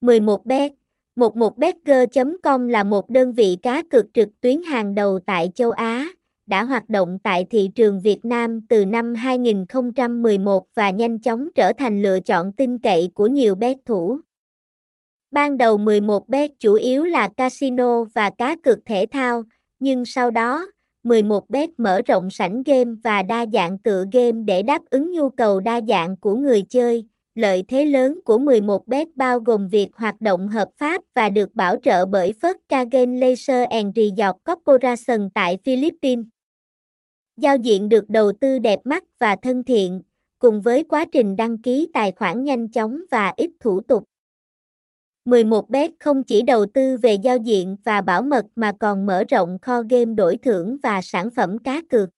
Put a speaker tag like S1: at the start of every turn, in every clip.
S1: 11bet 11betger.com là một đơn vị cá cược trực tuyến hàng đầu tại châu Á, đã hoạt động tại thị trường Việt Nam từ năm 2011 và nhanh chóng trở thành lựa chọn tin cậy của nhiều bet thủ. Ban đầu 11bet chủ yếu là casino và cá cược thể thao, nhưng sau đó, 11bet mở rộng sảnh game và đa dạng tựa game để đáp ứng nhu cầu đa dạng của người chơi. Lợi thế lớn của 11bet bao gồm việc hoạt động hợp pháp và được bảo trợ bởi First Kagen Laser and Resort Corporation tại Philippines. Giao diện được đầu tư đẹp mắt và thân thiện, cùng với quá trình đăng ký tài khoản nhanh chóng và ít thủ tục. 11bet không chỉ đầu tư về giao diện và bảo mật mà còn mở rộng kho game đổi thưởng và sản phẩm cá cược.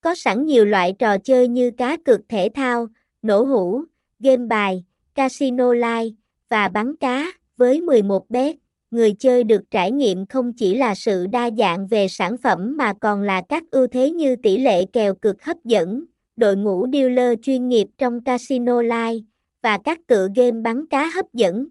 S1: Có sẵn nhiều loại trò chơi như cá cược thể thao, nổ hũ, game bài, casino live và bắn cá. Với 11bet, người chơi được trải nghiệm không chỉ là sự đa dạng về sản phẩm mà còn là các ưu thế như tỷ lệ kèo cực hấp dẫn, đội ngũ dealer chuyên nghiệp trong casino live và các tựa game bắn cá hấp dẫn.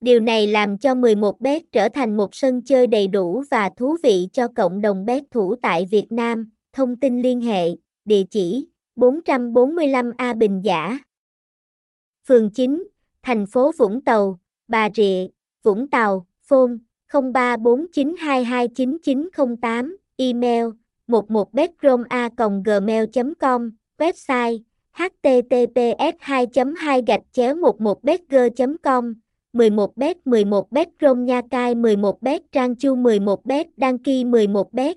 S1: Điều này làm cho 11bet trở thành một sân chơi đầy đủ và thú vị cho cộng đồng bet thủ tại Việt Nam. Thông tin liên hệ, địa chỉ 445A Bình Giả. Phường 9, thành phố Vũng Tàu, Bà Rịa, Vũng Tàu, phone 0349229908, email 11bedrooma.gmail.com, website https 2 2 gạch chéo 11betg com 11bet 11bet Nha Cai 11bet Trang Chu 11bet Đăng Ký 11bet